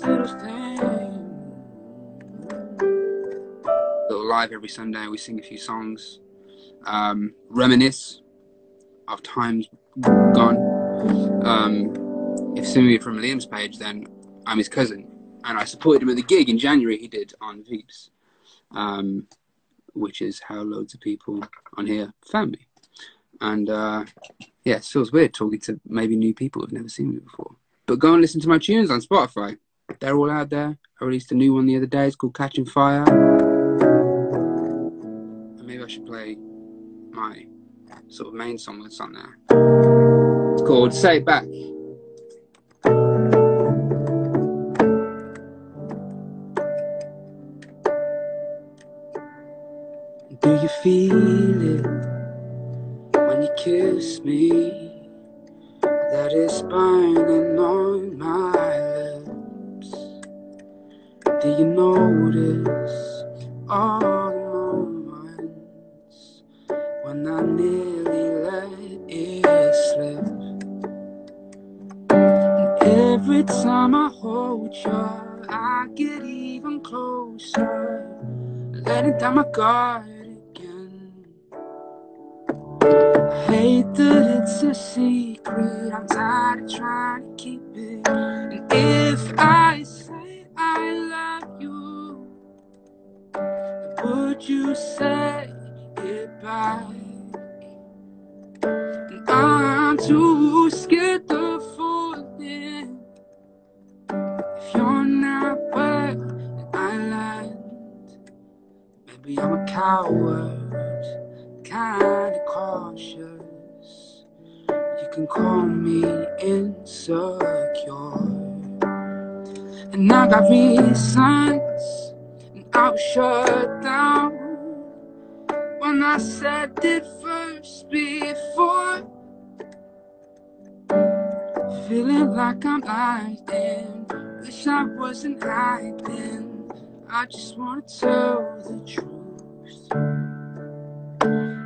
little. Little live every Sunday. We sing a few songs, um, reminisce of times gone. Um, if you from Liam's page, then I'm his cousin, and I supported him at the gig in January. He did on Veeps, um, which is how loads of people on here found me. And uh, yeah, it feels weird talking to maybe new people who've never seen me before. But go and listen to my tunes on Spotify. They're all out there. I released a new one the other day. It's called Catching Fire. And maybe I should play my sort of main song that's on there. It's called Say It Back. Do you feel it when you kiss me? That is burning on my. Do you notice all the moments when I nearly let it slip? And every time I hold you, I get even closer, letting down my guard. Again. I hate that it's a secret. I'm tired of trying to keep it. And if I say I love would you say goodbye? And I'm too scared to fall in. If you're not where I land, maybe I'm a coward, kinda cautious You can call me insecure. And I got reasons, I was shut down when I said it first before. Feeling like I'm hiding, wish I wasn't hiding. I just wanna tell the truth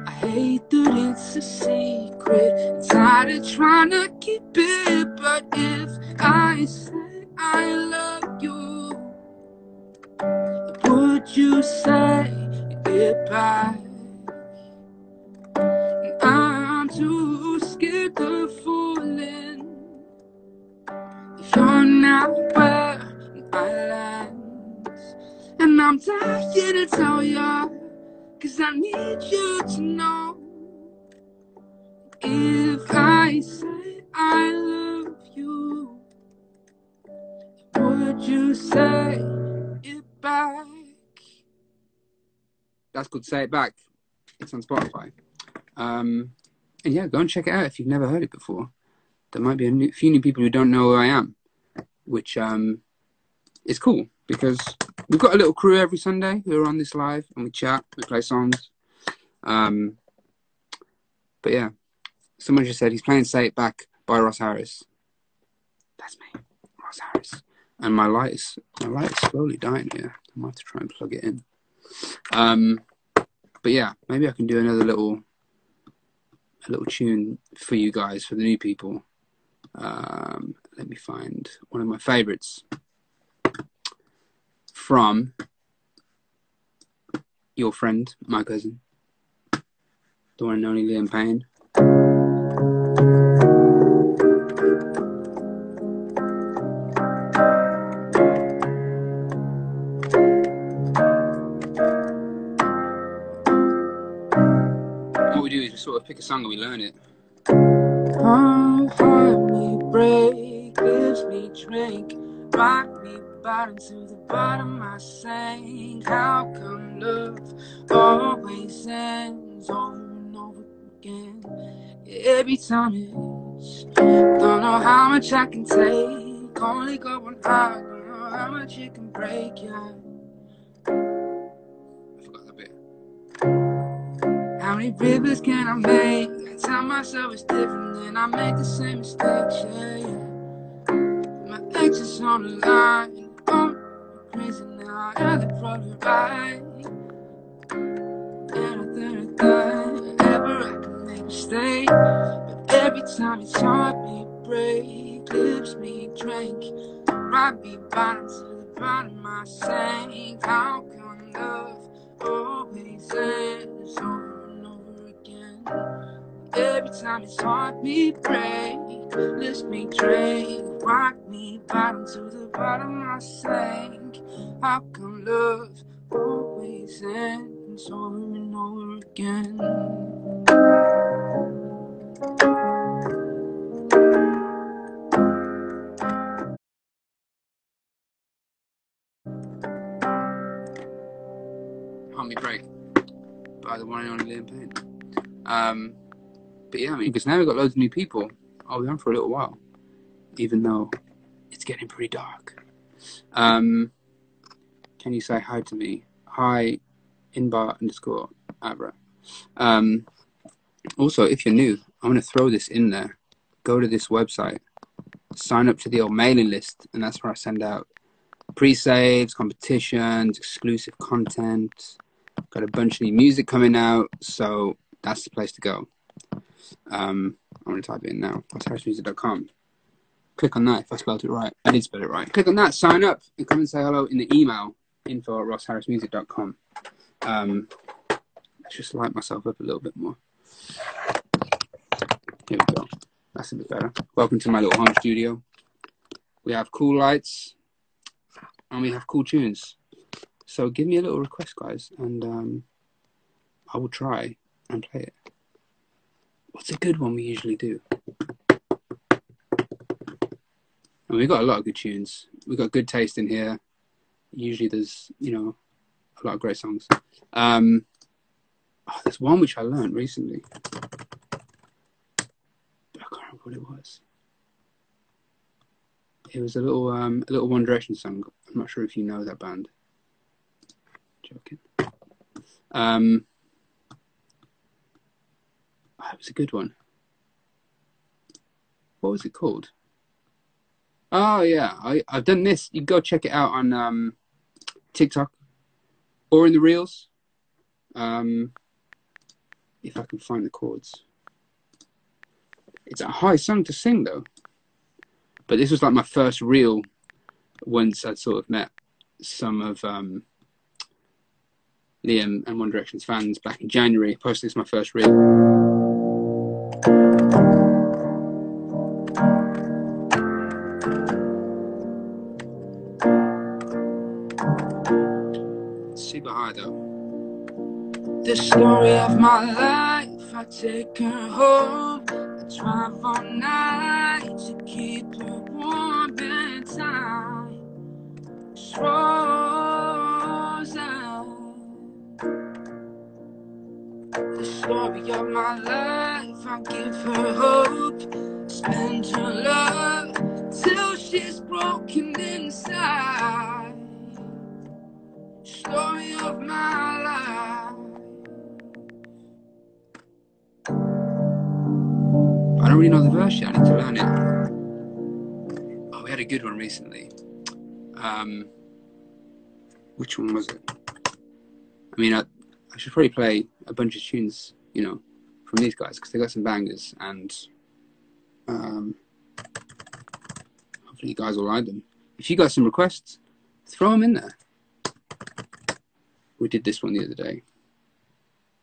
I hate that it's a secret. Tired of trying to keep it, but if I say I love you, would you say back? I'm too scared of falling. If you're not where I land, and I'm dying to tell you. Cause I need you to know if I say I love you, would you say it back? That's good. Say it back. It's on Spotify. Um, and yeah, go and check it out if you've never heard it before. There might be a new, few new people who don't know who I am, which um, is cool because we've got a little crew every Sunday who are on this live and we chat, we play songs. Um, but yeah, someone just said he's playing "Say It Back" by Ross Harris. That's me, Ross Harris. And my light is my light is slowly dying here. I might have to try and plug it in. Um, but yeah, maybe I can do another little a little tune for you guys for the new people. Um, let me find one of my favorites from your friend, my cousin, the one and only Liam Payne. We sort of pick a song and we learn it. Me break, me drink, rock me bottom to the bottom, I. How come love always ends and over again? Every time it's don't know how much I can take. Only going high, don't know how much can break. Yeah. Many rivers can I make? I tell myself it's different, then I make the same mistakes. Yeah, yeah. My ex is on the line I'm crazy now. I had the problem right. Anything that ever I can make a mistake. But every time it's hard, me break, lips me drink, right me bottom to the bottom I sank. How come love always ends Every time it's heart me break, lips me drink, rock me bottom to the bottom I sank. How come love always ends over and over again? Harmony Break by the one and only Liam Payne. Um, but yeah, I mean, because now we've got loads of new people. I'll be on for a little while, even though it's getting pretty dark. Um, can you say hi to me? Hi, inbar underscore abra. Um, also, if you're new, I'm going to throw this in there. Go to this website, sign up to the old mailing list, and that's where I send out pre-saves, competitions, exclusive content. Got a bunch of new music coming out, so that's the place to go. Um, I'm going to type it in now. rossharrismusic.com. Click on that if I spelled it right. I did spell it right. Click on that, sign up, and come and say hello in the email info at rossharrismusic.com. Um, let's just light myself up a little bit more. Here we go. That's a bit better. Welcome to my little home studio. We have cool lights and we have cool tunes. So give me a little request, guys, and um, I will try and play it. What's a good one we usually do? And we've got a lot of good tunes. We've got good taste in here. Usually there's, you know, a lot of great songs. Um, oh, there's one which I learned recently. I can't remember what it was. It was a little um, a little One Direction song. I'm not sure if you know that band. Joking. Um, oh, it was a good one. What was it called? Oh yeah, I I've done this. You go check it out on um, TikTok or in the reels. Um, if I can find the chords. It's a high song to sing though. But this was like my first reel once I'd sort of met some of um, Liam and One Direction's fans back in January. Posted this my first reel. The story of my life, I take her home. I drive all night to keep her warm time. Slows out. The story of my life, I give her hope. Spend her love till she's broken inside. Story of my life. Really know the verse yet. I need to learn it. Oh, we had a good one recently. Um, which one was it? I mean, I, I should probably play a bunch of tunes, you know, from these guys because they got some bangers, and um, hopefully you guys will like them. If you got some requests, throw them in there. We did this one the other day.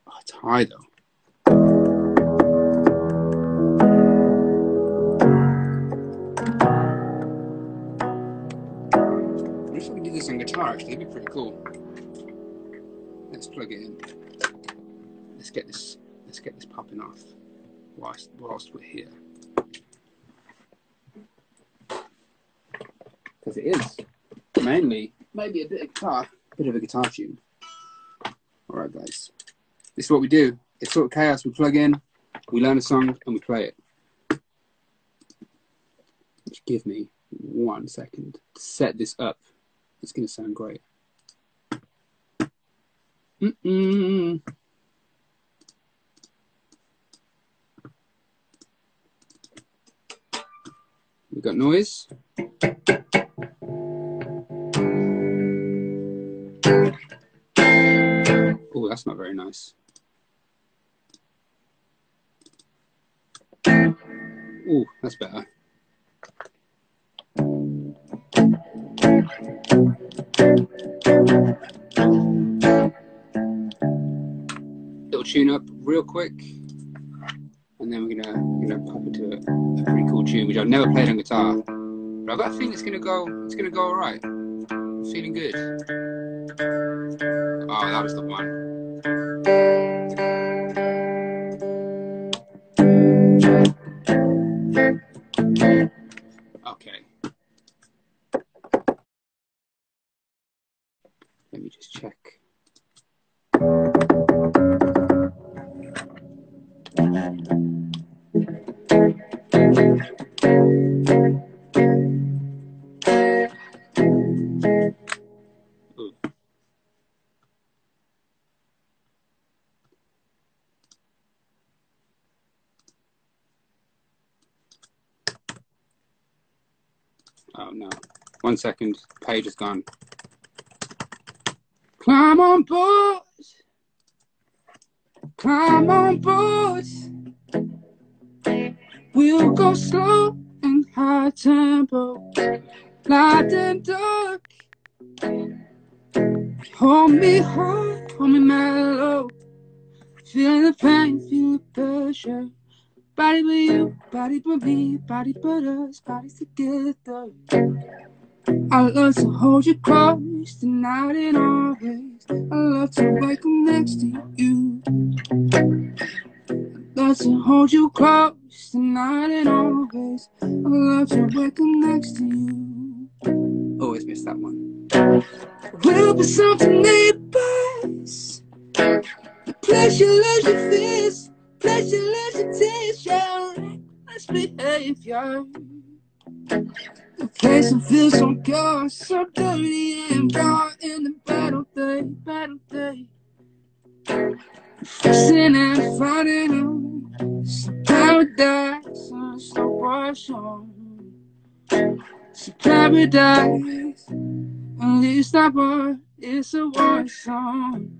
Oh, it's high though. Guitar actually, it'd be pretty cool. Let's plug it in. Let's get this let's get this popping off whilst whilst we're here. Because it is mainly maybe a bit of guitar, a bit of a guitar tune. Alright guys. This is what we do. It's sort of chaos. We plug in, we learn a song and we play it. Just give me one second to set this up. It's going to sound great. Mm-mm. We got noise. Oh, that's not very nice. Oh, that's better. Little tune up real quick, and then we're gonna we're gonna pop into a, a pretty cool tune which I've never played on guitar, but I've got a feeling it's gonna go it's gonna go alright. I'm Feeling good. Oh, that was the one. Okay. Let me just check. Oh no. One second. Page is gone. Climb on board. Climb on board. We'll go slow and high tempo. Light and dark. Hold me hard, hold me mellow. Feel the pain, feel the pressure. Body but you, body but me, body but us, bodies together. I love to hold you close tonight and always. I love to wake up next to you. I love to hold you close tonight and always. I love to wake up next to you. Always miss that one. We'll be something neighbors. The pleasure loves your fears. Pleasure loves your tears. Yeah, reckless behavior. The place that feels so pure, so dirty and raw in the battle day, battle day. Fussing and fighting on it's a paradise on a wash on. It's a paradise, at least that word is a war song.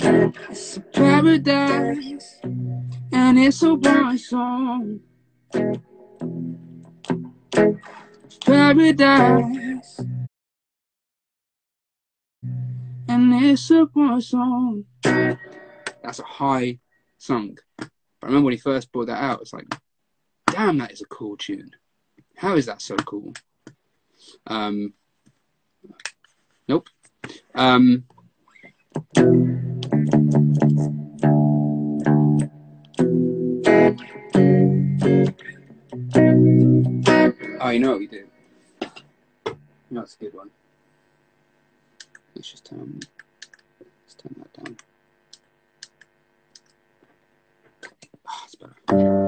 It's a paradise, and it's a war song. Paradise, and it's a war song. That's a high song. But I remember when he first brought that out, it's like, damn, that is a cool tune. How is that so cool? Um, nope. Um, oh, you know what we do? It's a good one. Let's just turn, let's turn that down. Ah,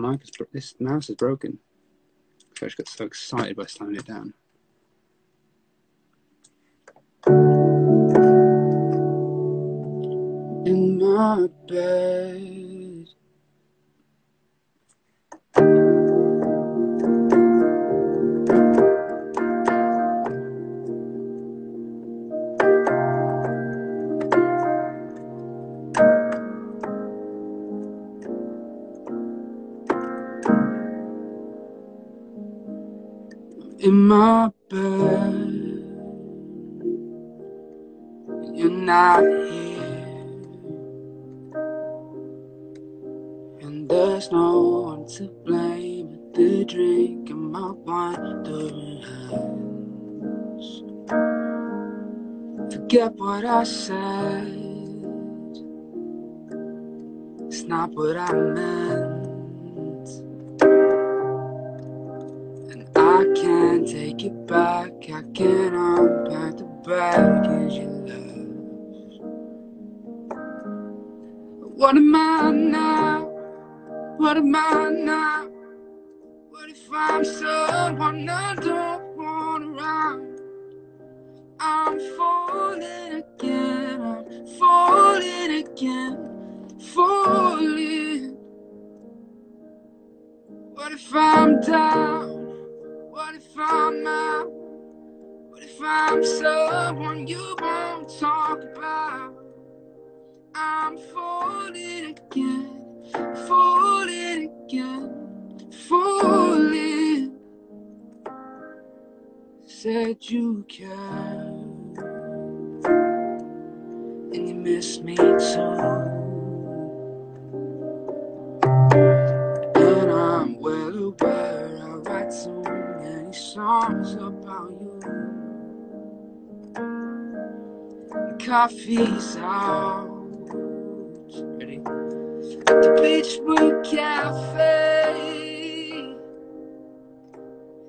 mic is this mouse is broken. I just got so excited by slamming it down. What if I'm down? What if I'm out? What if I'm someone you won't talk about? I'm falling again, falling again, falling. Said you care, and you miss me too. I write so many songs about you. Coffee's out. Ready? The Beachwood Cafe.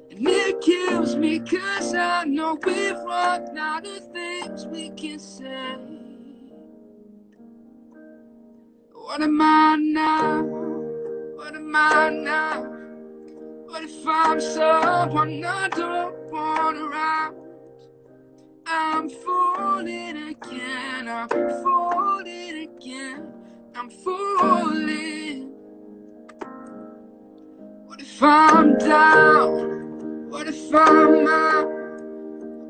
And it kills me cause I know we've run out of things we can say. What am I now? What am I now? What if I'm someone I don't want around? I'm falling again, I'm falling again, I'm falling. What if I'm down? What if I'm out?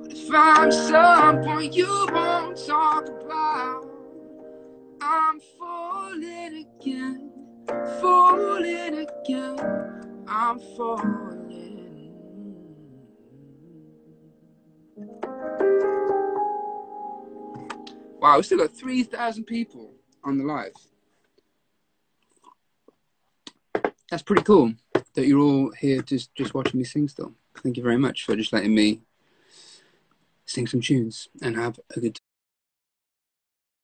What if I'm someone you won't talk about? I'm falling again, falling again, I'm falling. Wow, we still got 3,000 people on the live. That's pretty cool that you're all here just, just watching me sing still. Thank you very much for just letting me sing some tunes and have a good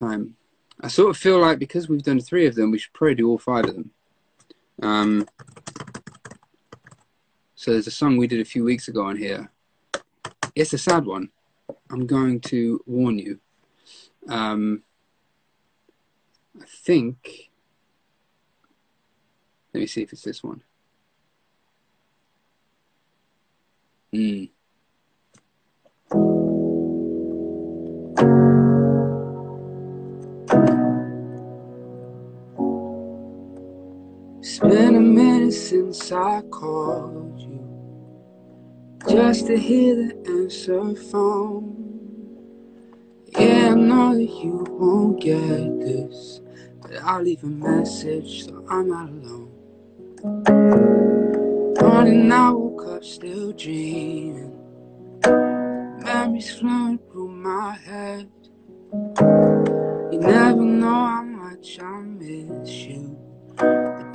time. I sort of feel like because we've done three of them, we should probably do all five of them. Um, so there's a song we did a few weeks ago on here. It's a sad one. I'm going to warn you. Um, I think. Let me see if it's this one. Hmm. Since I called you just to hear the answer phone. Yeah, I know that you won't get this, but I'll leave a message so I'm not alone. Morning, I woke up still dreaming. Memories flowing through my head. You never know how much I miss you.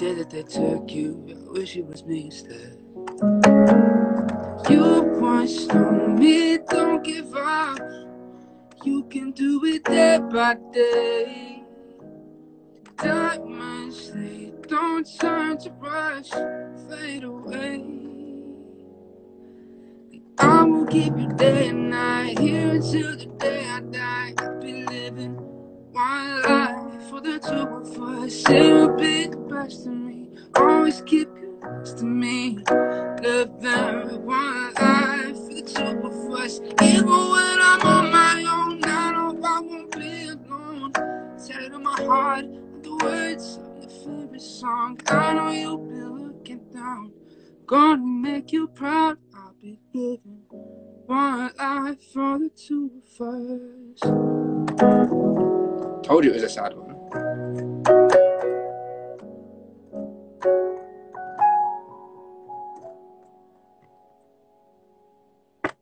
Day that they took you, I wish it was me instead. You once told me don't give up. You can do it day by day. Diamonds, they don't turn to rush, fade away. I will keep you day and night, here until the day I die. I'll be living one life for the two of us. Will be the best of me. Always keep you next to me. Living one life for the two of us. Even when I'm on my own, I know I won't be alone. Tell in my heart, the words of your favorite song. I know you'll be looking down. Gonna make you proud. I'll be living one life for the two of us. Told you it was a sad one.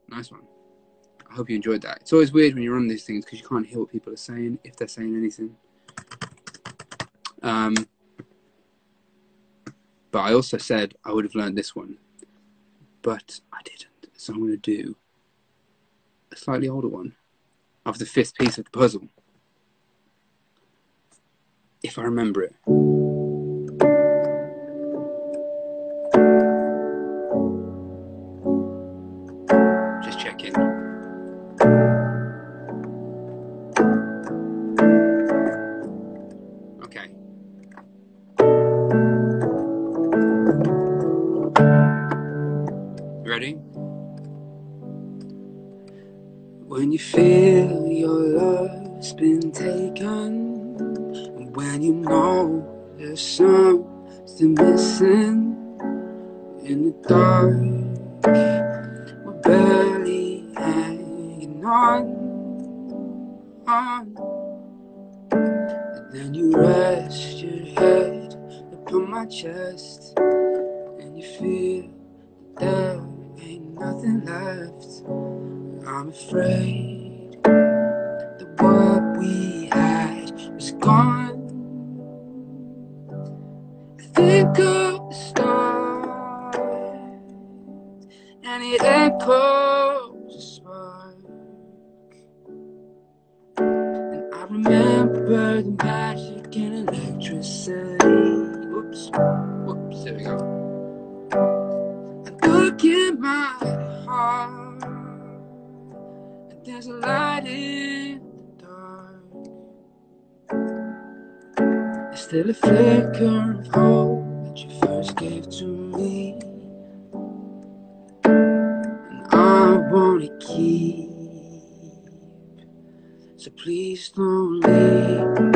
Nice one. I hope you enjoyed that. It's always weird when you run these things because you can't hear what people are saying if they're saying anything. Um, but I also said I would have learned this one, but I didn't. So I'm going to do a slightly older one of the fifth piece of the puzzle. If I remember it. The magic and electricity. Whoops, whoops, there we go. I look in my heart, and there's a light in the dark. There's still a flicker of hope that you first gave to me. And I wanna keep. Please don't leave.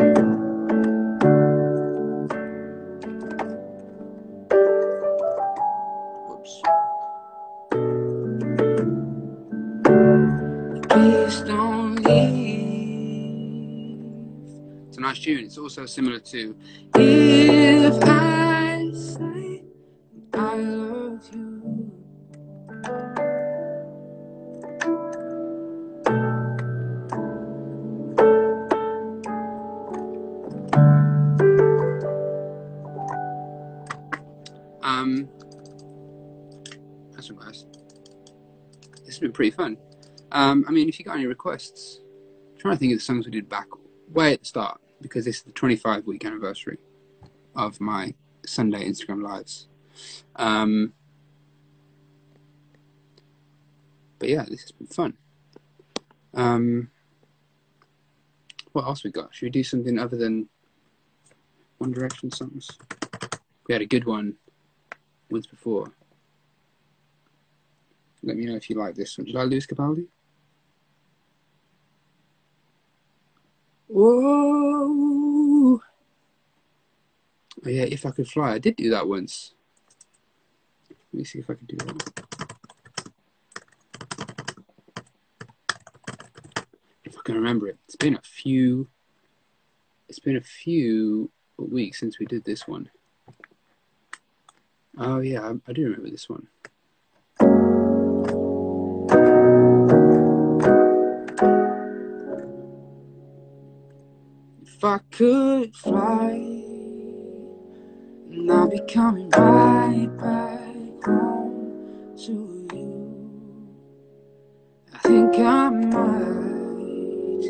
It's a nice tune. It's also similar to If I pretty fun. Um, I mean, if you got any requests, I'm trying to think of the songs we did back way at the start because this is the 25 week anniversary of my Sunday Instagram lives. Um, but yeah, this has been fun. Um, what else we got? Should we do something other than One Direction songs? We had a good one once before. Let me know if you like this one. Did I lose Capaldi? Whoa! Oh yeah, if I could fly, I did do that once. Let me see if I can do that. If I can remember it. It's been a few. It's been a few weeks since we did this one. Oh yeah, I, I do remember this one. Could fly, and I'll be coming right back home to you. I think I might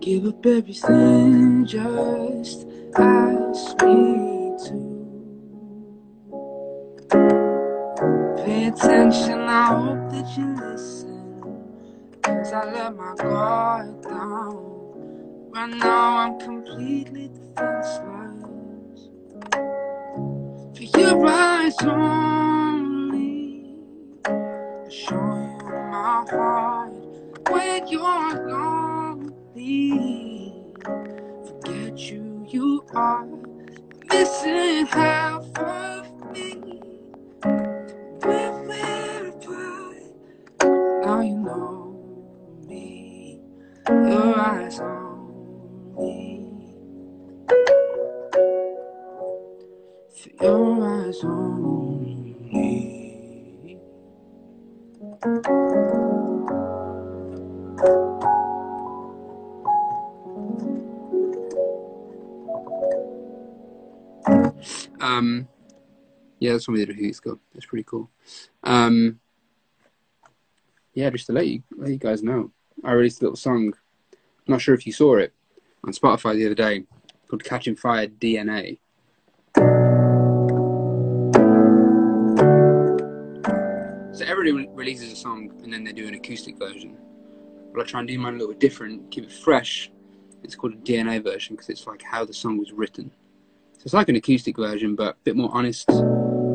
give up everything, just ask me to. Pay attention, I hope that you listen. Cause I let my guard down. Right now I'm completely defenseless. For your eyes only, I show you my heart when you're lonely. Forget you, you are missing half yeah, that's one we did a few weeks. That's pretty cool. Um, yeah, just to let you let you guys know, I released a little song. I'm not sure if you saw it on Spotify the other day called "Catching Fire DNA." So everybody re- releases a song and then they do an acoustic version. But I try and do mine a little bit different, keep it fresh. It's called a DNA version because it's like how the song was written. So it's like an acoustic version, but a bit more honest,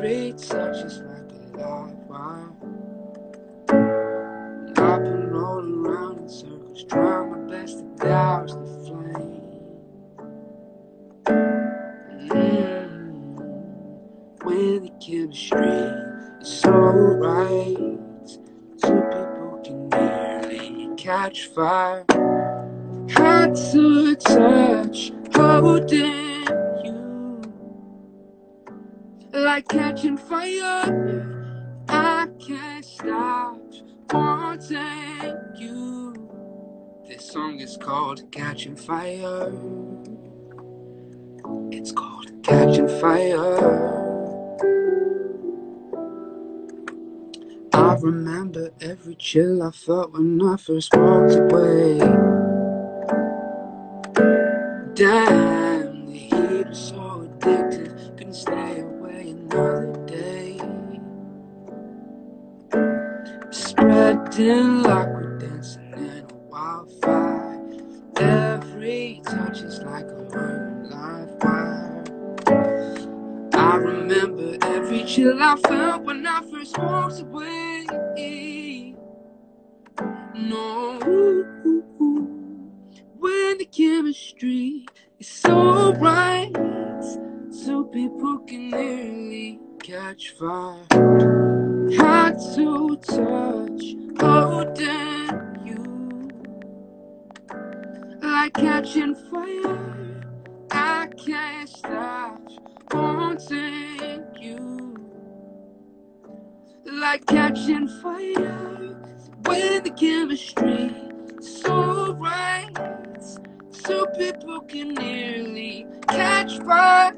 Touch is like a live wire. I've been rolling around in circles, trying my best to douse the flame. Mm. When the chemistry is so right, two people can nearly catch fire. Hard to touch, holding like catching fire. I can't stop wanting you. This song is called Catching Fire. It's called Catching Fire. I remember every chill I felt when I first walked away. Damn, the heat was so addictive, couldn't stay away Spreading like we're dancing in a wildfire. Every touch is like a burning live. I remember every chill I felt when I first walked away. No, when the chemistry is so right, two people can nearly catch fire. Hard to touch, holding you like catching fire. I can't stop wanting you like catching fire when the chemistry so right. Two people can nearly catch fire.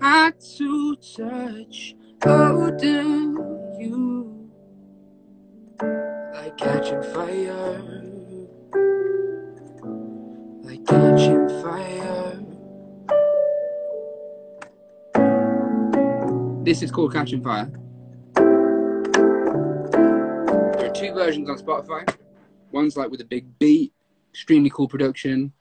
Hard to touch, holding you like catching fire, like catching fire. This is called Catching Fire. There are two versions on Spotify. One's like with a big beat, extremely cool production.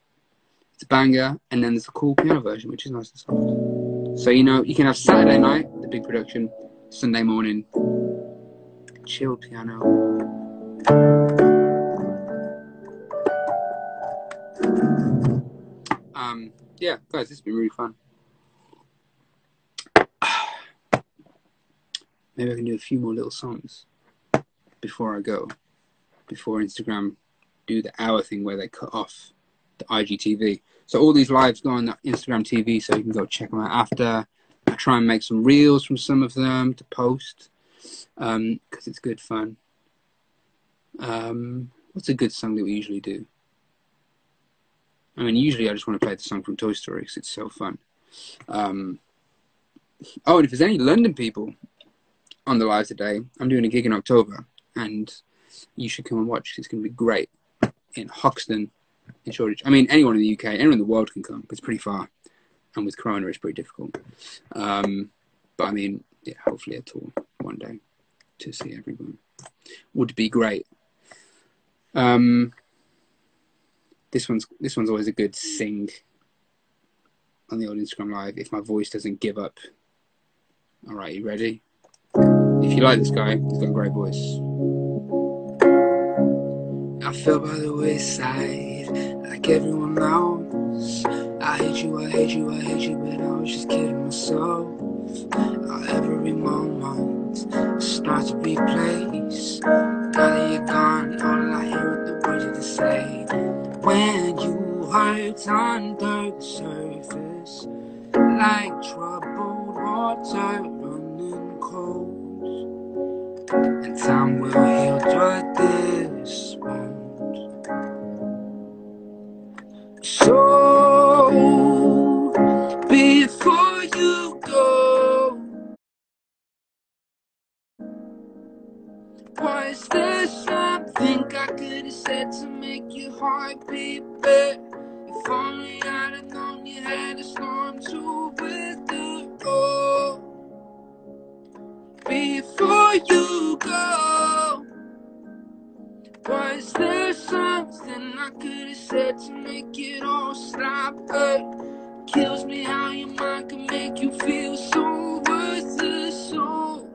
It's a banger, and then there's a cool piano version, which is nice and soft. So you know, you can have Saturday night, the big production, Sunday morning, chill piano. Um, yeah, guys, this has been really fun. Maybe I can do a few more little songs before I go, before Instagram do the hour thing where they cut off the IGTV. So all these lives go on the Instagram TV, so you can go check them out after. I try and make some reels from some of them to post because um, it's good fun. Um, what's a good song that we usually do? I mean, usually I just want to play the song from Toy Story because it's so fun. Um, oh, and if there's any London people on the live today, I'm doing a gig in October, and you should come and watch. It's going to be great in Hoxton, in Shoreditch. I mean, anyone in the UK, anyone in the world can come. It's pretty far, and with Corona, it's pretty difficult. Um, but I mean, yeah, hopefully at tour one day to see everyone would be great. Um, this one's this one's always a good sing on the old Instagram live if my voice doesn't give up. All right, you ready? If you like this guy, he's got a great voice. I fell by the wayside, like everyone else. I hate you, I hate you, I hate you, but I was just kidding myself. Every moment starts to replace. Now that you're gone, all I hear the words you can say. When you hurt under the surface, like troubled water running cold. And time will heal what this won't. So, heart beat. If only I'd have known you had a storm to withdraw before you go. Was there something I could have said to make it all stop? It kills me how your mind can make you feel so worthless. soul.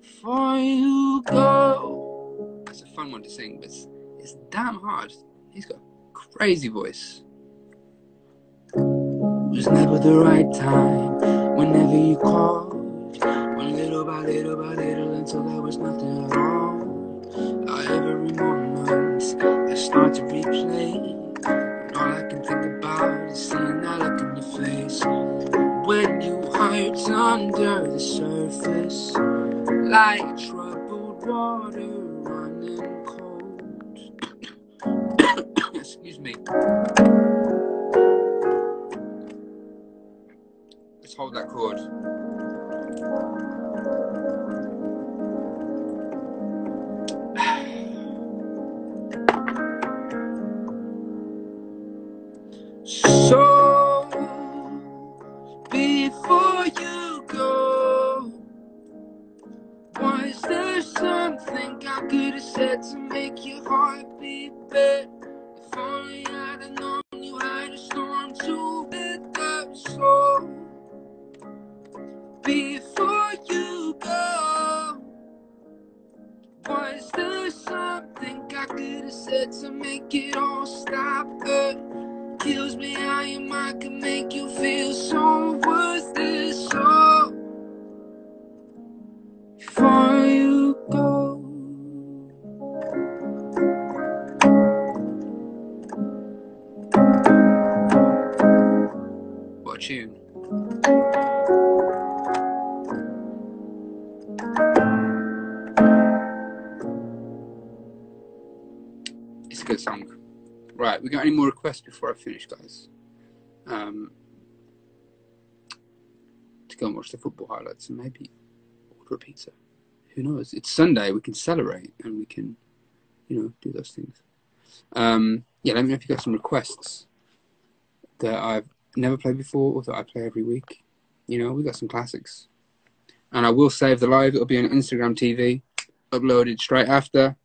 before you go, that's a fun one to sing, but it's, damn hard. He's got a crazy voice. It was never the right time. Whenever you called, went little by little by little until there was nothing at all. Uh, every moment I start to replay. All I can think about is seeing that look in your face. When you hurt under the surface, like troubled water Excuse me. Let's hold that chord. Good song. Right, we got any more requests before I finish, guys? Um, to go and watch the football highlights and maybe order a pizza. Who knows? It's Sunday. We can celebrate and we can, you know, do those things. Um, yeah, let me know if you got some requests that I've never played before or that I play every week. You know, we got some classics. And I will save the live. It'll be on Instagram TV, uploaded straight after.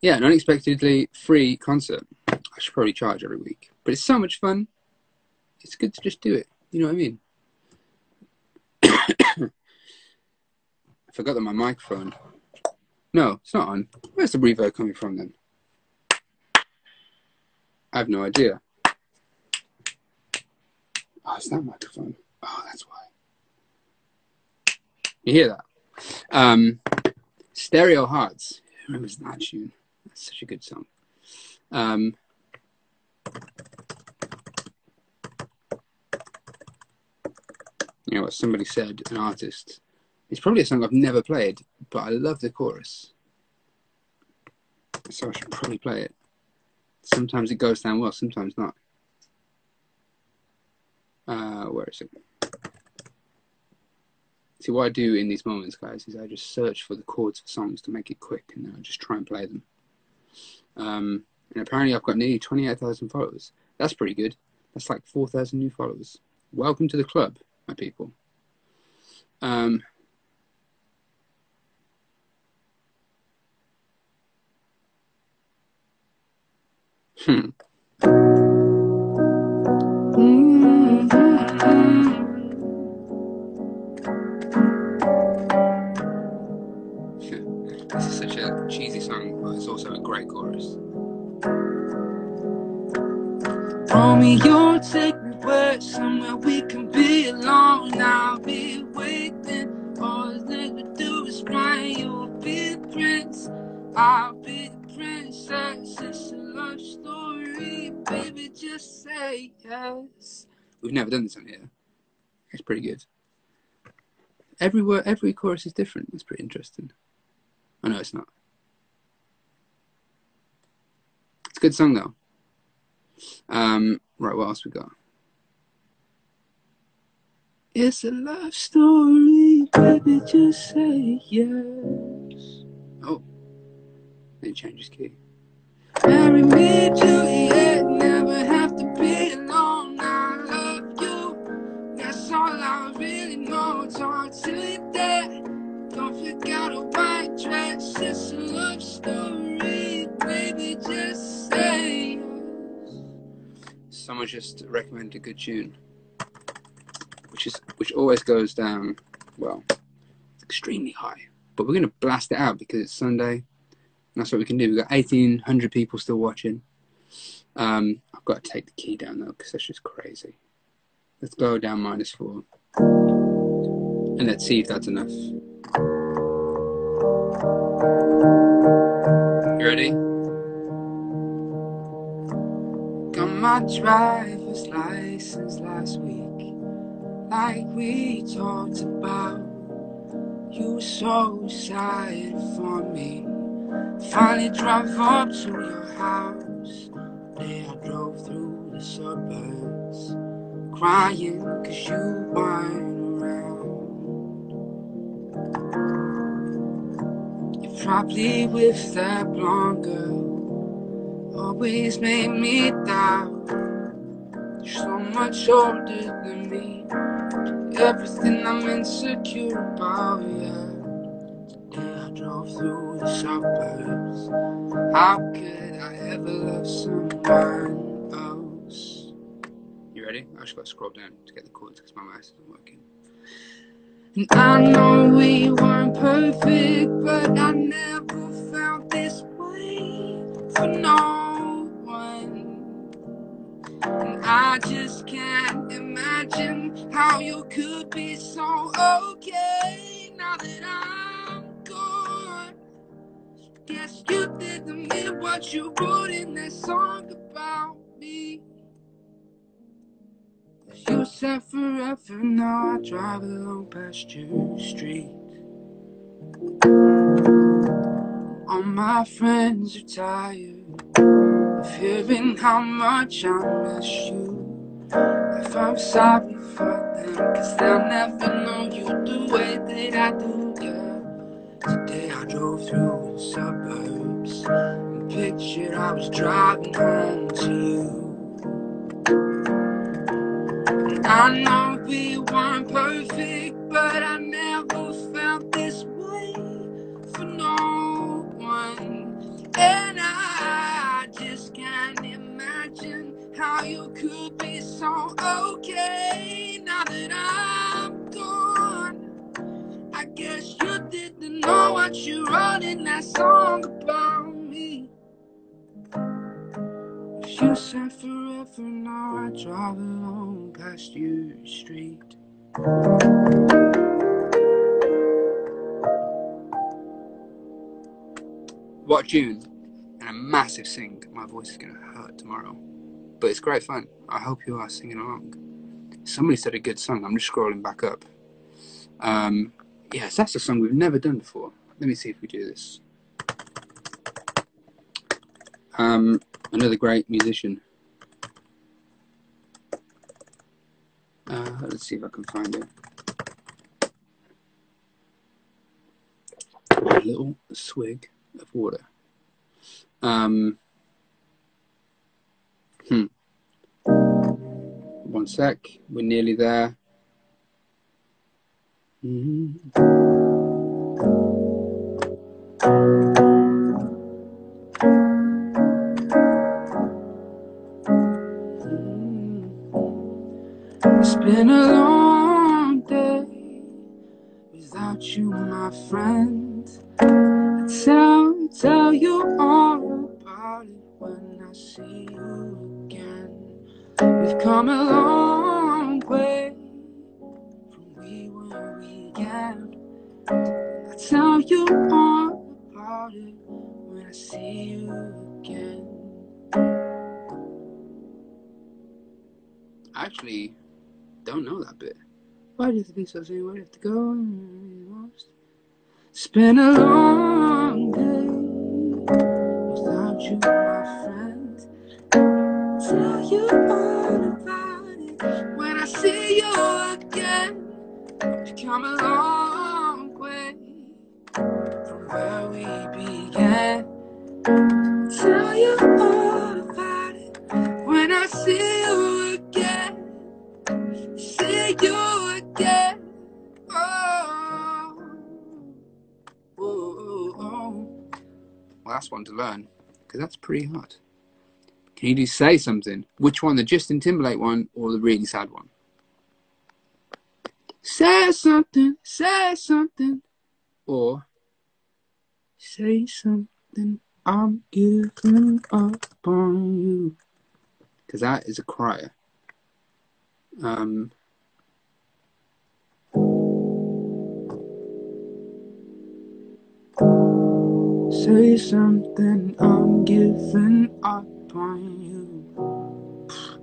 Yeah, an unexpectedly free concert. I should probably charge every week, but it's so much fun. It's good to just do it. You know what I mean? I forgot that my microphone. No, it's not on. Where's the reverb coming from then? I have no idea. Oh, it's that microphone. Oh, that's why. You hear that? Um, Stereo Hearts. Who remembers that tune? Such a good song. Um, you know what somebody said, an artist. It's probably a song I've never played, but I love the chorus. So I should probably play it. Sometimes it goes down well, sometimes not. Uh, where is it? See, what I do in these moments, guys, is I just search for the chords for songs to make it quick, and then I just try and play them. Um, and apparently, I've got nearly 28,000 followers. That's pretty good. That's like 4,000 new followers. Welcome to the club, my people. Um, hmm. Yes. We've never done this on here. It's pretty good. Every word, every chorus is different. That's pretty interesting. I know it's not. It's a good song though. Um, right, what else we got? It's a love story, baby. Just say yes. Oh, then change his key. Marry me, Juliet. Never have love story, baby, just say. Someone just recommended a good tune, which is which always goes down well, it's extremely high. But we're gonna blast it out because it's Sunday. That's what we can do. We've got eighteen hundred people still watching. Um, I've got to take the key down though because that's just crazy. Let's go down minus four. And let's see if that's enough. You ready? Got my driver's license last week, like we talked about. You were so excited for me. Finally drove up to your house. Day I drove through the suburbs, crying cause you weren't probably with that blonde girl, always made me doubt. You're so much older than me. Everything I'm insecure about, yeah. Today I drove through the suburbs. How could I ever love someone else? You ready? I just got to scroll down to get the chords because my mouse isn't working. And I know we weren't perfect, but I never felt this way for no one. And I just can't imagine how you could be so okay now that I'm gone. Guess you did to me what you wrote in that song about me. You said forever, now I drive along past your street. All my friends are tired of hearing how much I miss you. If I'm sorry for them, cause they'll never know you the way that I do, yeah. Today I drove through the suburbs and pictured I was driving home to you. I know we weren't perfect, but I never felt this way for no one. And I just can't imagine how you could be so okay now that I'm gone. I guess you didn't know what you wrote in that song Drive along past your street. What June and a massive sing. My voice is going to hurt tomorrow, but it's great fun. I hope you are singing along. Somebody said a good song. I'm just scrolling back up. Um, yes, that's a song we've never done before. Let me see if we do this. Um, another great musician. Uh, let's see if I can find it. A little swig of water. Um, hmm. One sec. We're nearly there. Mhm. Been a long day without you, my friend. I tell, tell you all about it when I see you again. We've come a long way from we were we began. I tell you all about it when I see you again. Actually don't know that bit. Why do you think so? Where do you have to go? It's been a long day without you, my friend. Tell you all about it when I see you again. We've come a long way from where we began. One to learn because that's pretty hard. Can you do say something? Which one, the Justin Timberlake one or the really sad one? Say something, say something, or say something. I'm giving up on you. Because that is a crier. Um, say something. I'm giving up on you.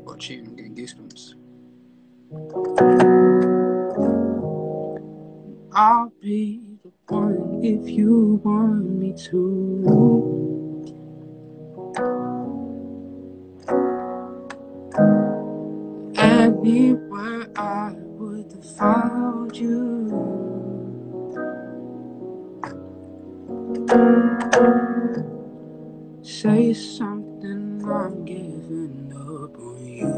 Watch you, I'm getting goosebumps. I'll be the one if you want me to. Anywhere I would have followed you. Say something, I'm giving up on you.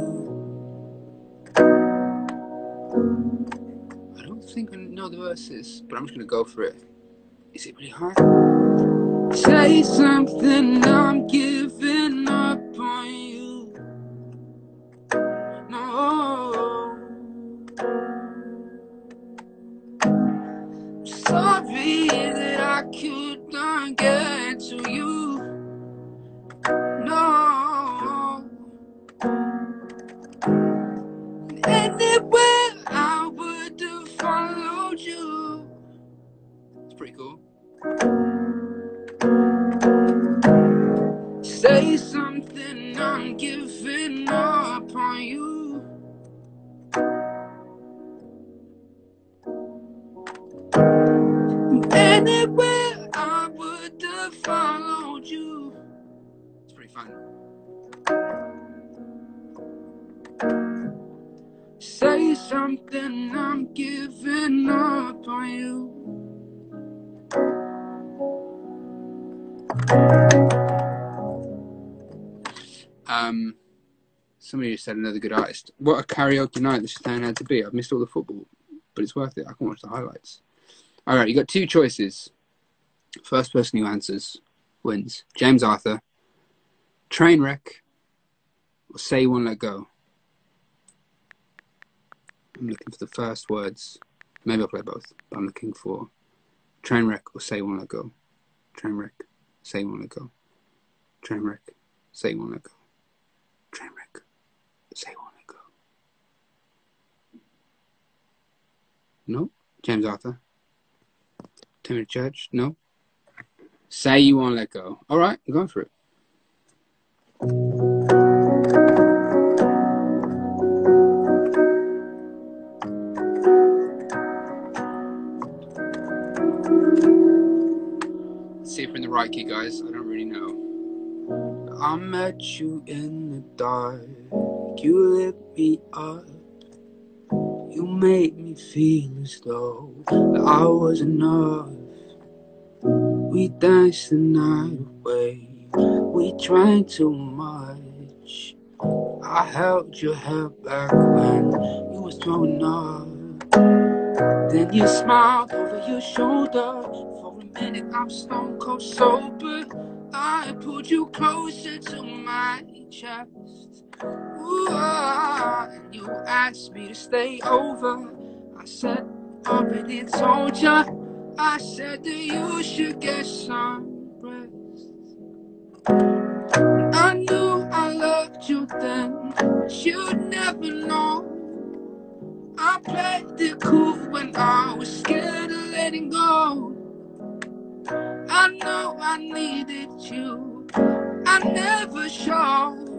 I don't think I know the verses, but I'm just gonna go for it. Is it really hard? Say something, I'm giving up on you. No. Sorry I could not get to you. No. Anywhere I would have followed you. It's pretty cool. Say something, I'm giving somebody just said another good artist. What a karaoke night this town had to be. I've missed all the football, but it's worth it. I can watch the highlights. All right, you got two choices. First person who answers wins. James Arthur, Trainwreck, or Say Won't Let Go. I'm looking for the first words. Maybe I'll play both, but I'm looking for Trainwreck or Say Won't Let Go. Trainwreck, Say Won't Let Go. Trainwreck, Say Won't Let Go. Say You Won't Go. No? James Arthur. Timothy Church? No? Say You Won't Let Go. All right, I'm going for it. See if we're in the right key, guys. I don't really know. I met you in the dark. You lit me up. You made me feel as though I was enough. We danced the night away. We drank too much. I held your hair back when you was throwing up. Then you smiled over your shoulder. For a minute, I'm stone cold sober. I pulled you closer to my chest. Ah, you asked me to stay over. I said, already told ya. I said that you should get some rest. I knew I loved you then, but you'd never know. I played it cool when I was scared of letting go. I know I needed you. I never showed.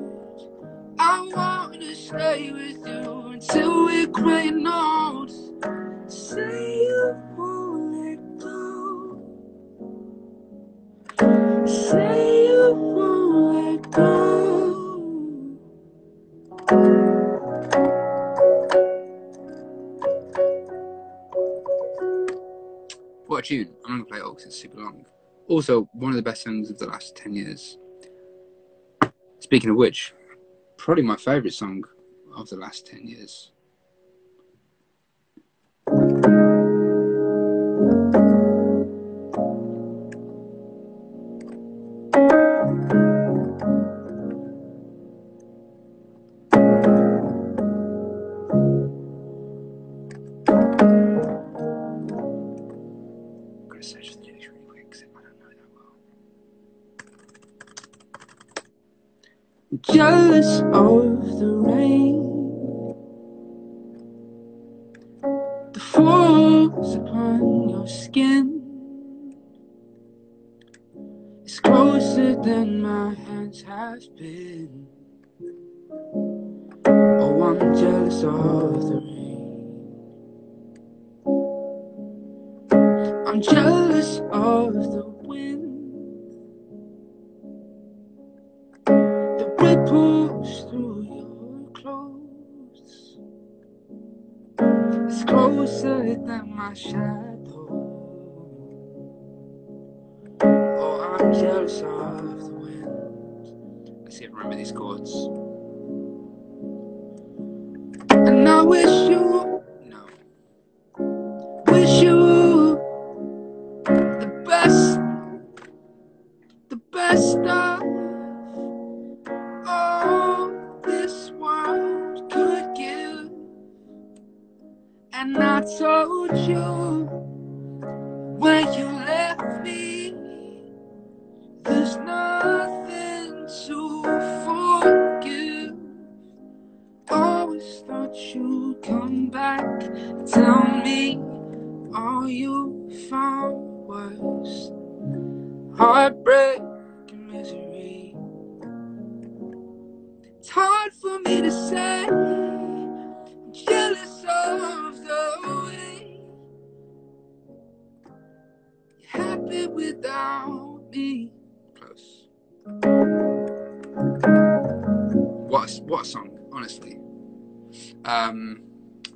I wanna stay with you until we're graying old. Say you won't let go. Say you won't let go. What a tune. I'm gonna play it all because it's super long. Also, one of the best songs of the last 10 years. Speaking of which, probably my favourite song of the last 10 years. Jealous of the rain that falls upon your skin. It's closer than my hands have been. Oh, I'm jealous of the rain. I'm jealous my shadow. Oh, I'm jealous of the wind. Let's see if I remember these chords.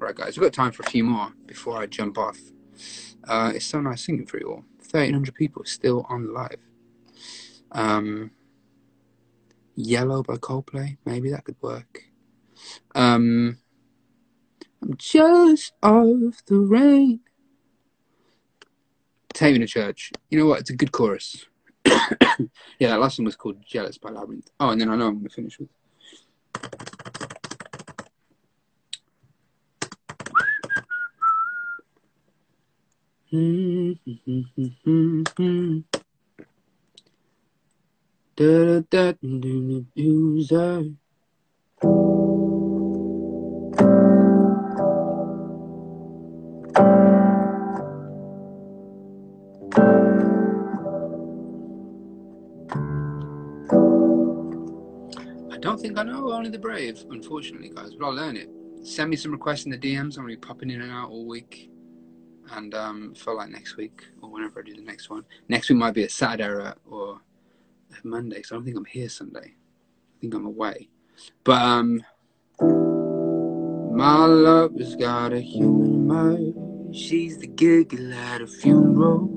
Right, guys, we've got time for a few more before I jump off. Uh, it's so nice singing for you all. 1,300 people still on live. Um, Yellow by Coldplay, maybe that could work. Um, I'm jealous of the rain. Take me to church. You know what? It's a good chorus. yeah, that last one was called Jealous by Labrinth. Oh, and then I know I'm going to finish with. Da da da I don't think I know Only the Brave, unfortunately, guys, but I'll learn it. Send me some requests in the DMs. I'm going to be popping in and out all week. And um, feel like next week, or whenever I do the next one. Next week might be a Saturday or, or a Monday, so I don't think I'm here Sunday. I think I'm away. But, um, my love has got a human mind. She's the giggle at a funeral.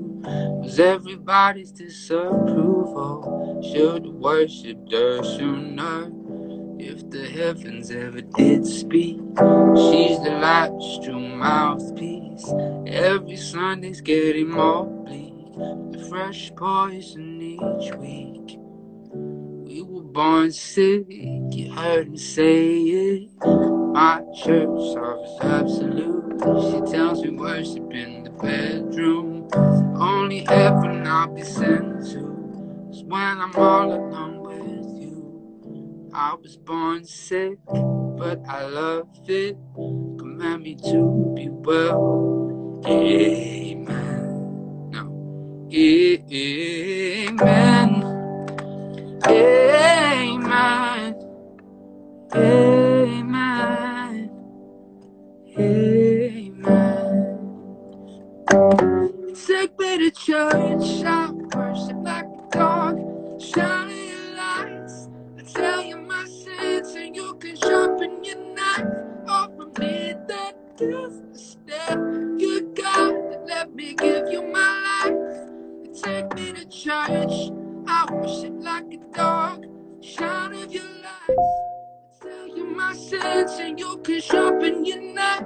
Was everybody's disapproval? Should worship her sooner. If the heavens ever did speak, she's the true mouthpiece. Every Sunday's getting more bleak. The fresh poison each week. We were born sick, you heard me say it. My church service absolute. She tells me worship in the bedroom. Only heaven I'll be sent to is when I'm all alone. I was born sick, but I love it. Command me to be well. Amen. No. Amen. Amen. Amen. Amen. Take me to church, can sharpen your knife. Offer me the gift step. You God, let me give you my life. Take me to church, I worship like a dog. Shine of your lights, tell you my sins, and you can sharpen your knife.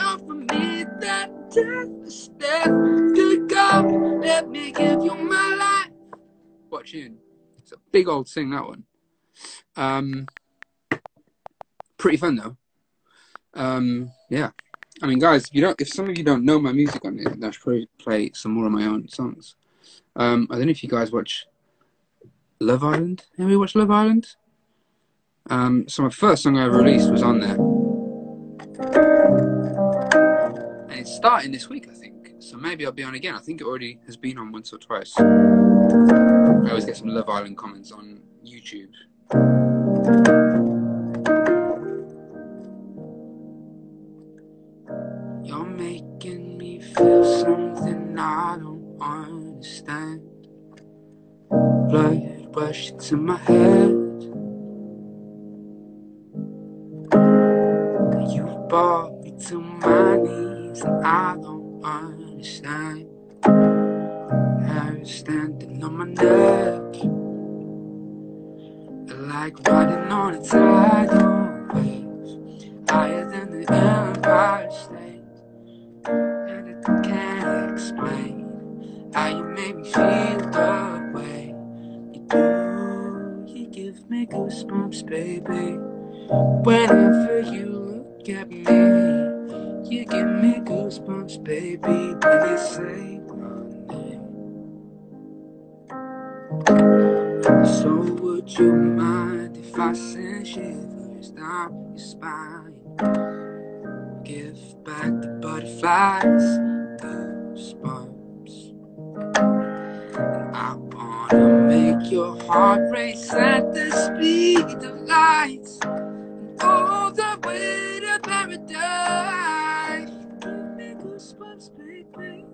Offer me that death step. Good God, let me give you my life. What tune? It's a big old sing, that one. Um, pretty fun though. Um, yeah. I mean, guys, you don't, if some of you don't know my music on it, I should probably play some more of my own songs. Um, I don't know if you guys watch Love Island. Anybody watched Love Island? Um, so my first song I ever released was on there, and it's starting this week, I think. So maybe I'll be on again. I think it already has been on once or twice. I always get some Love Island comments on YouTube. Blood rushing to my head. You brought me to my knees, and I don't understand. Hair is standing on my neck, like riding on a tidal wave, higher than the Empire give me goosebumps, baby. Whenever you look at me, you give me goosebumps, baby. When you say my name. So would you mind if I send shivers down your spine? Give back the butterflies, goosebumps. Your heart race at the speed of light. And all the way to paradise. Give me goosebumps, baby.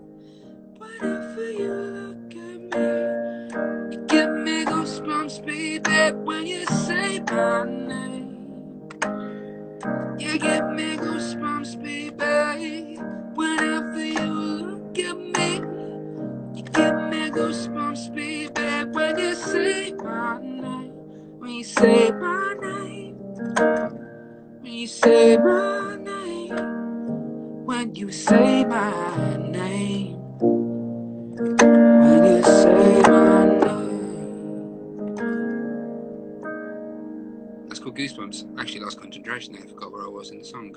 Whenever you look at me, you give me goosebumps, baby. When you say my name. You give me goosebumps, baby. Whenever you look at me, you give me goosebumps, baby. When you say my name, when you say my name, when you say my name, when you say my name, when you say my name. That's called Goosebumps. Actually, lost concentration there. I forgot where I was in the song.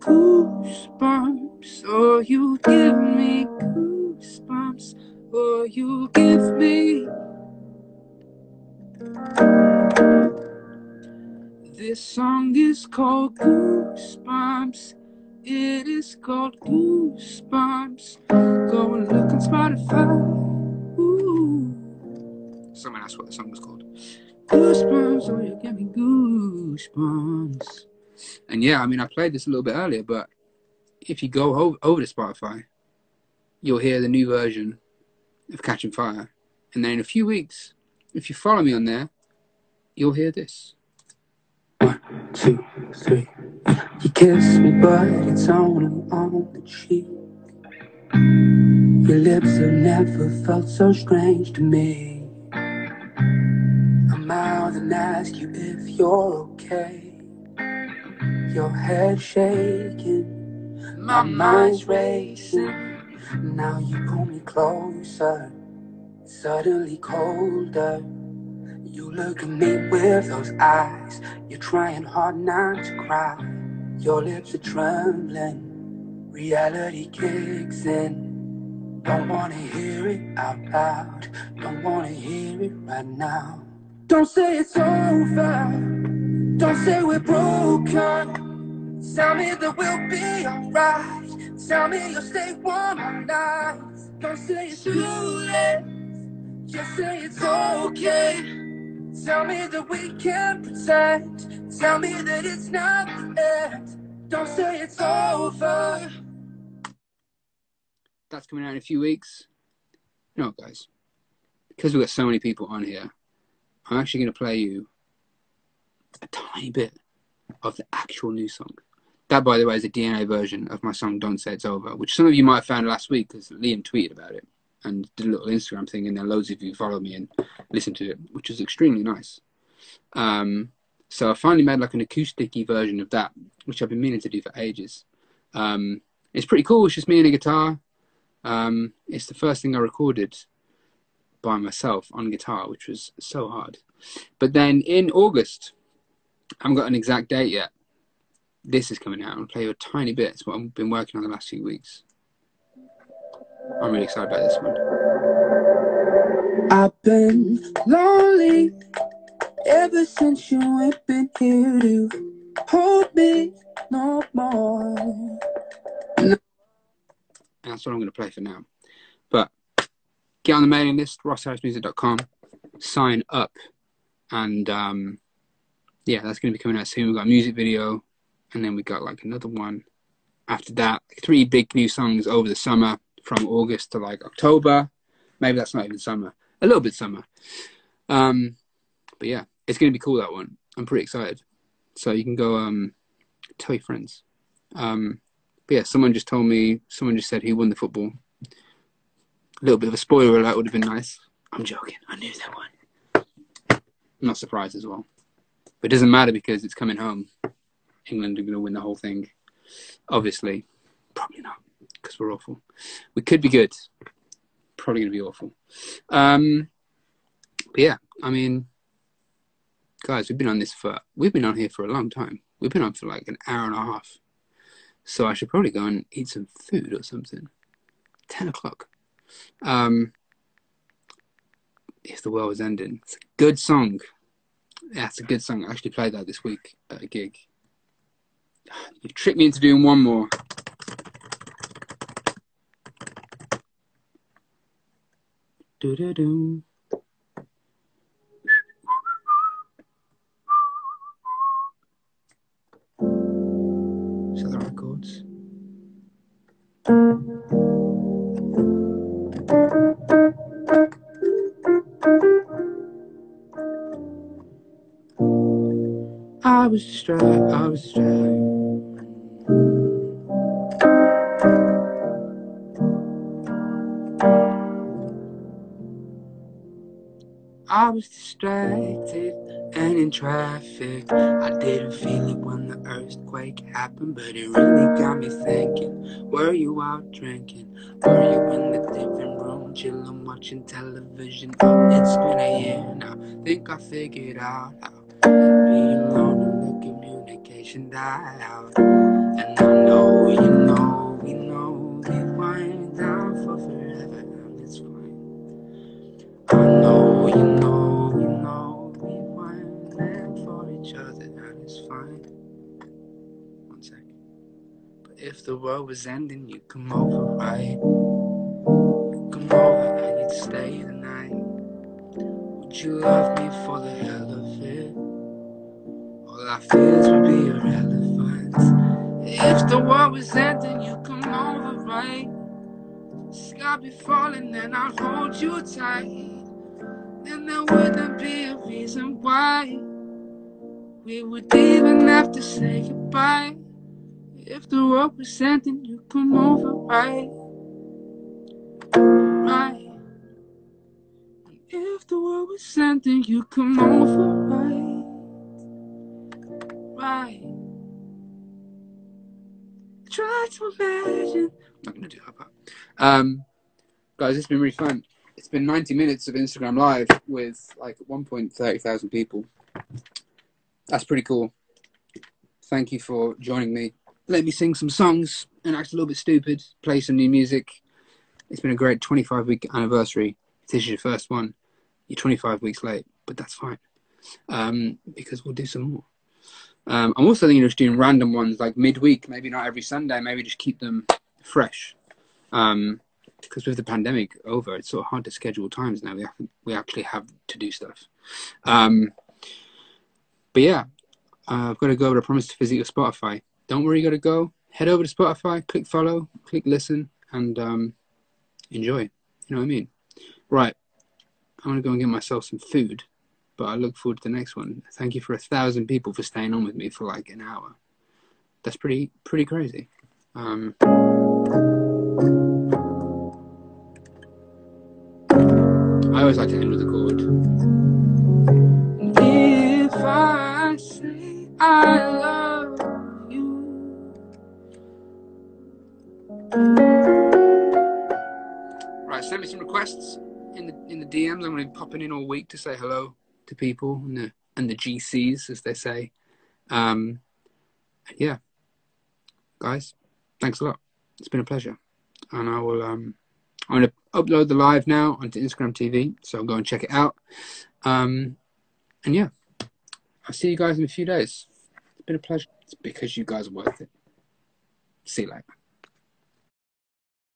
Goosebumps, oh, you give me goosebumps, oh, you give me. This song is called Goosebumps. It is called Goosebumps. Go and look on Spotify. Ooh. Someone asked what the song was called. Goosebumps, oh, you give me goosebumps. And yeah, I mean, I played this a little bit earlier, but if you go ho- over to Spotify, you'll hear the new version of Catching Fire. And then in a few weeks, if you follow me on there, you'll hear this. One, two, three. You kiss me, but it's only on the cheek. Your lips have never felt so strange to me. I mouth and ask you if you're okay. Your head shaking, my mind's racing. Now you pull me closer, suddenly colder. You look at me with those eyes. You're trying hard not to cry. Your lips are trembling. Reality kicks in. Don't wanna hear it out loud. Don't wanna hear it right now. Don't say it's over. Don't say we're broken. Tell me that we'll be alright. Tell me you'll stay warm all night. Don't say it's too late. Just say it's okay. Tell me that we can pretend. Tell me that it's not the end. Don't say it's over. That's coming out in a few weeks. No, guys, because we've got so many people on here, I'm actually going to play you a tiny bit of the actual new song. That, by the way, is a DNA version of my song "Don't Say It's Over," which some of you might have found last week because Liam tweeted about it and did a little Instagram thing, and then loads of you followed me and listened to it, which was extremely nice. Um, so I finally made like an acousticy version of that, which I've been meaning to do for ages. Um, it's pretty cool. It's just me and a guitar. Um, it's the first thing I recorded by myself on guitar, which was so hard. But then in August, I haven't got an exact date yet. This is coming out. I'll play you a tiny bit. It's what I've been working on the last few weeks. I'm really excited about this one. I've been lonely Ever since you ain't been here to hold me no more. No. That's what I'm going to play for now. But get on the mailing list, rossharrismusic.com, sign up, and um, yeah, that's going to be coming out soon. We've got a music video, and then we got like another one after that. Three big new songs over the summer from August to like October. Maybe that's not even summer. A little bit summer. Um, but yeah, it's going to be cool that one. I'm pretty excited. So you can go um, tell your friends. Um, but yeah, someone just told me. Someone just said he won the football. A little bit of a spoiler alert would have been nice. I'm joking. I knew that one. I'm not surprised as well. But it doesn't matter because it's coming home. England are going to win the whole thing. Obviously, probably not because we're awful. We could be good. Probably going to be awful. Um, but yeah, I mean, guys, we've been on this for we've been on here for a long time. We've been on for like an hour and a half. So I should probably go and eat some food or something. Ten o'clock. Um, if the world was ending, it's a good song. Yeah, it's a good song. I actually played that this week at a gig. You tricked me into doing one more. Do do do. So the records. I was distracted, I was distracted. Was distracted and in traffic. I didn't feel it when the earthquake happened, but it really got me thinking. Were you out drinking? Were you in the living room chilling, watching television? Oh, it's been a year now. Think I figured out how being alone and the communication died out. And I know you know the world was ending, you come over, right? You come over and you'd stay the night. Would you love me for the hell of it? All our fears would be irrelevant. If the world was ending, you come over, right? Sky be falling and I'll hold you tight. Then there wouldn't be a reason why we would even have to say goodbye. If the world was ending, you come over, right? Right. If the world was ending, you come over, right? Right. Try to imagine. I'm not gonna do that part. Um, guys, it's been really fun. It's been 90 minutes of Instagram Live with like 1.30 thousand people. That's pretty cool. Thank you for joining me. Let me sing some songs and act a little bit stupid, play some new music. It's been a great 25 week anniversary. If this is your first one, you're 25 weeks late, but that's fine um, because we'll do some more. Um, I'm also thinking of just doing random ones like midweek, maybe not every Sunday, maybe just keep them fresh. Um, because with the pandemic over, it's sort of hard to schedule times now. We have, we actually have to do stuff. Um, but yeah, uh, I've got to go. But I promise to visit your Spotify. Don't worry, you got to go. Head over to Spotify, click follow, click listen, and um, enjoy. You know what I mean? Right. I'm gonna go and get myself some food, but I look forward to the next one. Thank you for a thousand people for staying on with me for like an hour. That's pretty pretty crazy. Um, I always like to end with a chord. If I say I requests in the in the DMs. I'm going to be popping in all week to say hello to people and the and the GCs, as they say. Um, yeah, guys, thanks a lot. It's been a pleasure, and I will. Um, I'm going to upload the live now onto Instagram TV, so go and check it out. Um, and yeah, I'll see you guys in a few days. It's been a pleasure. It's because you guys are worth it. See you later.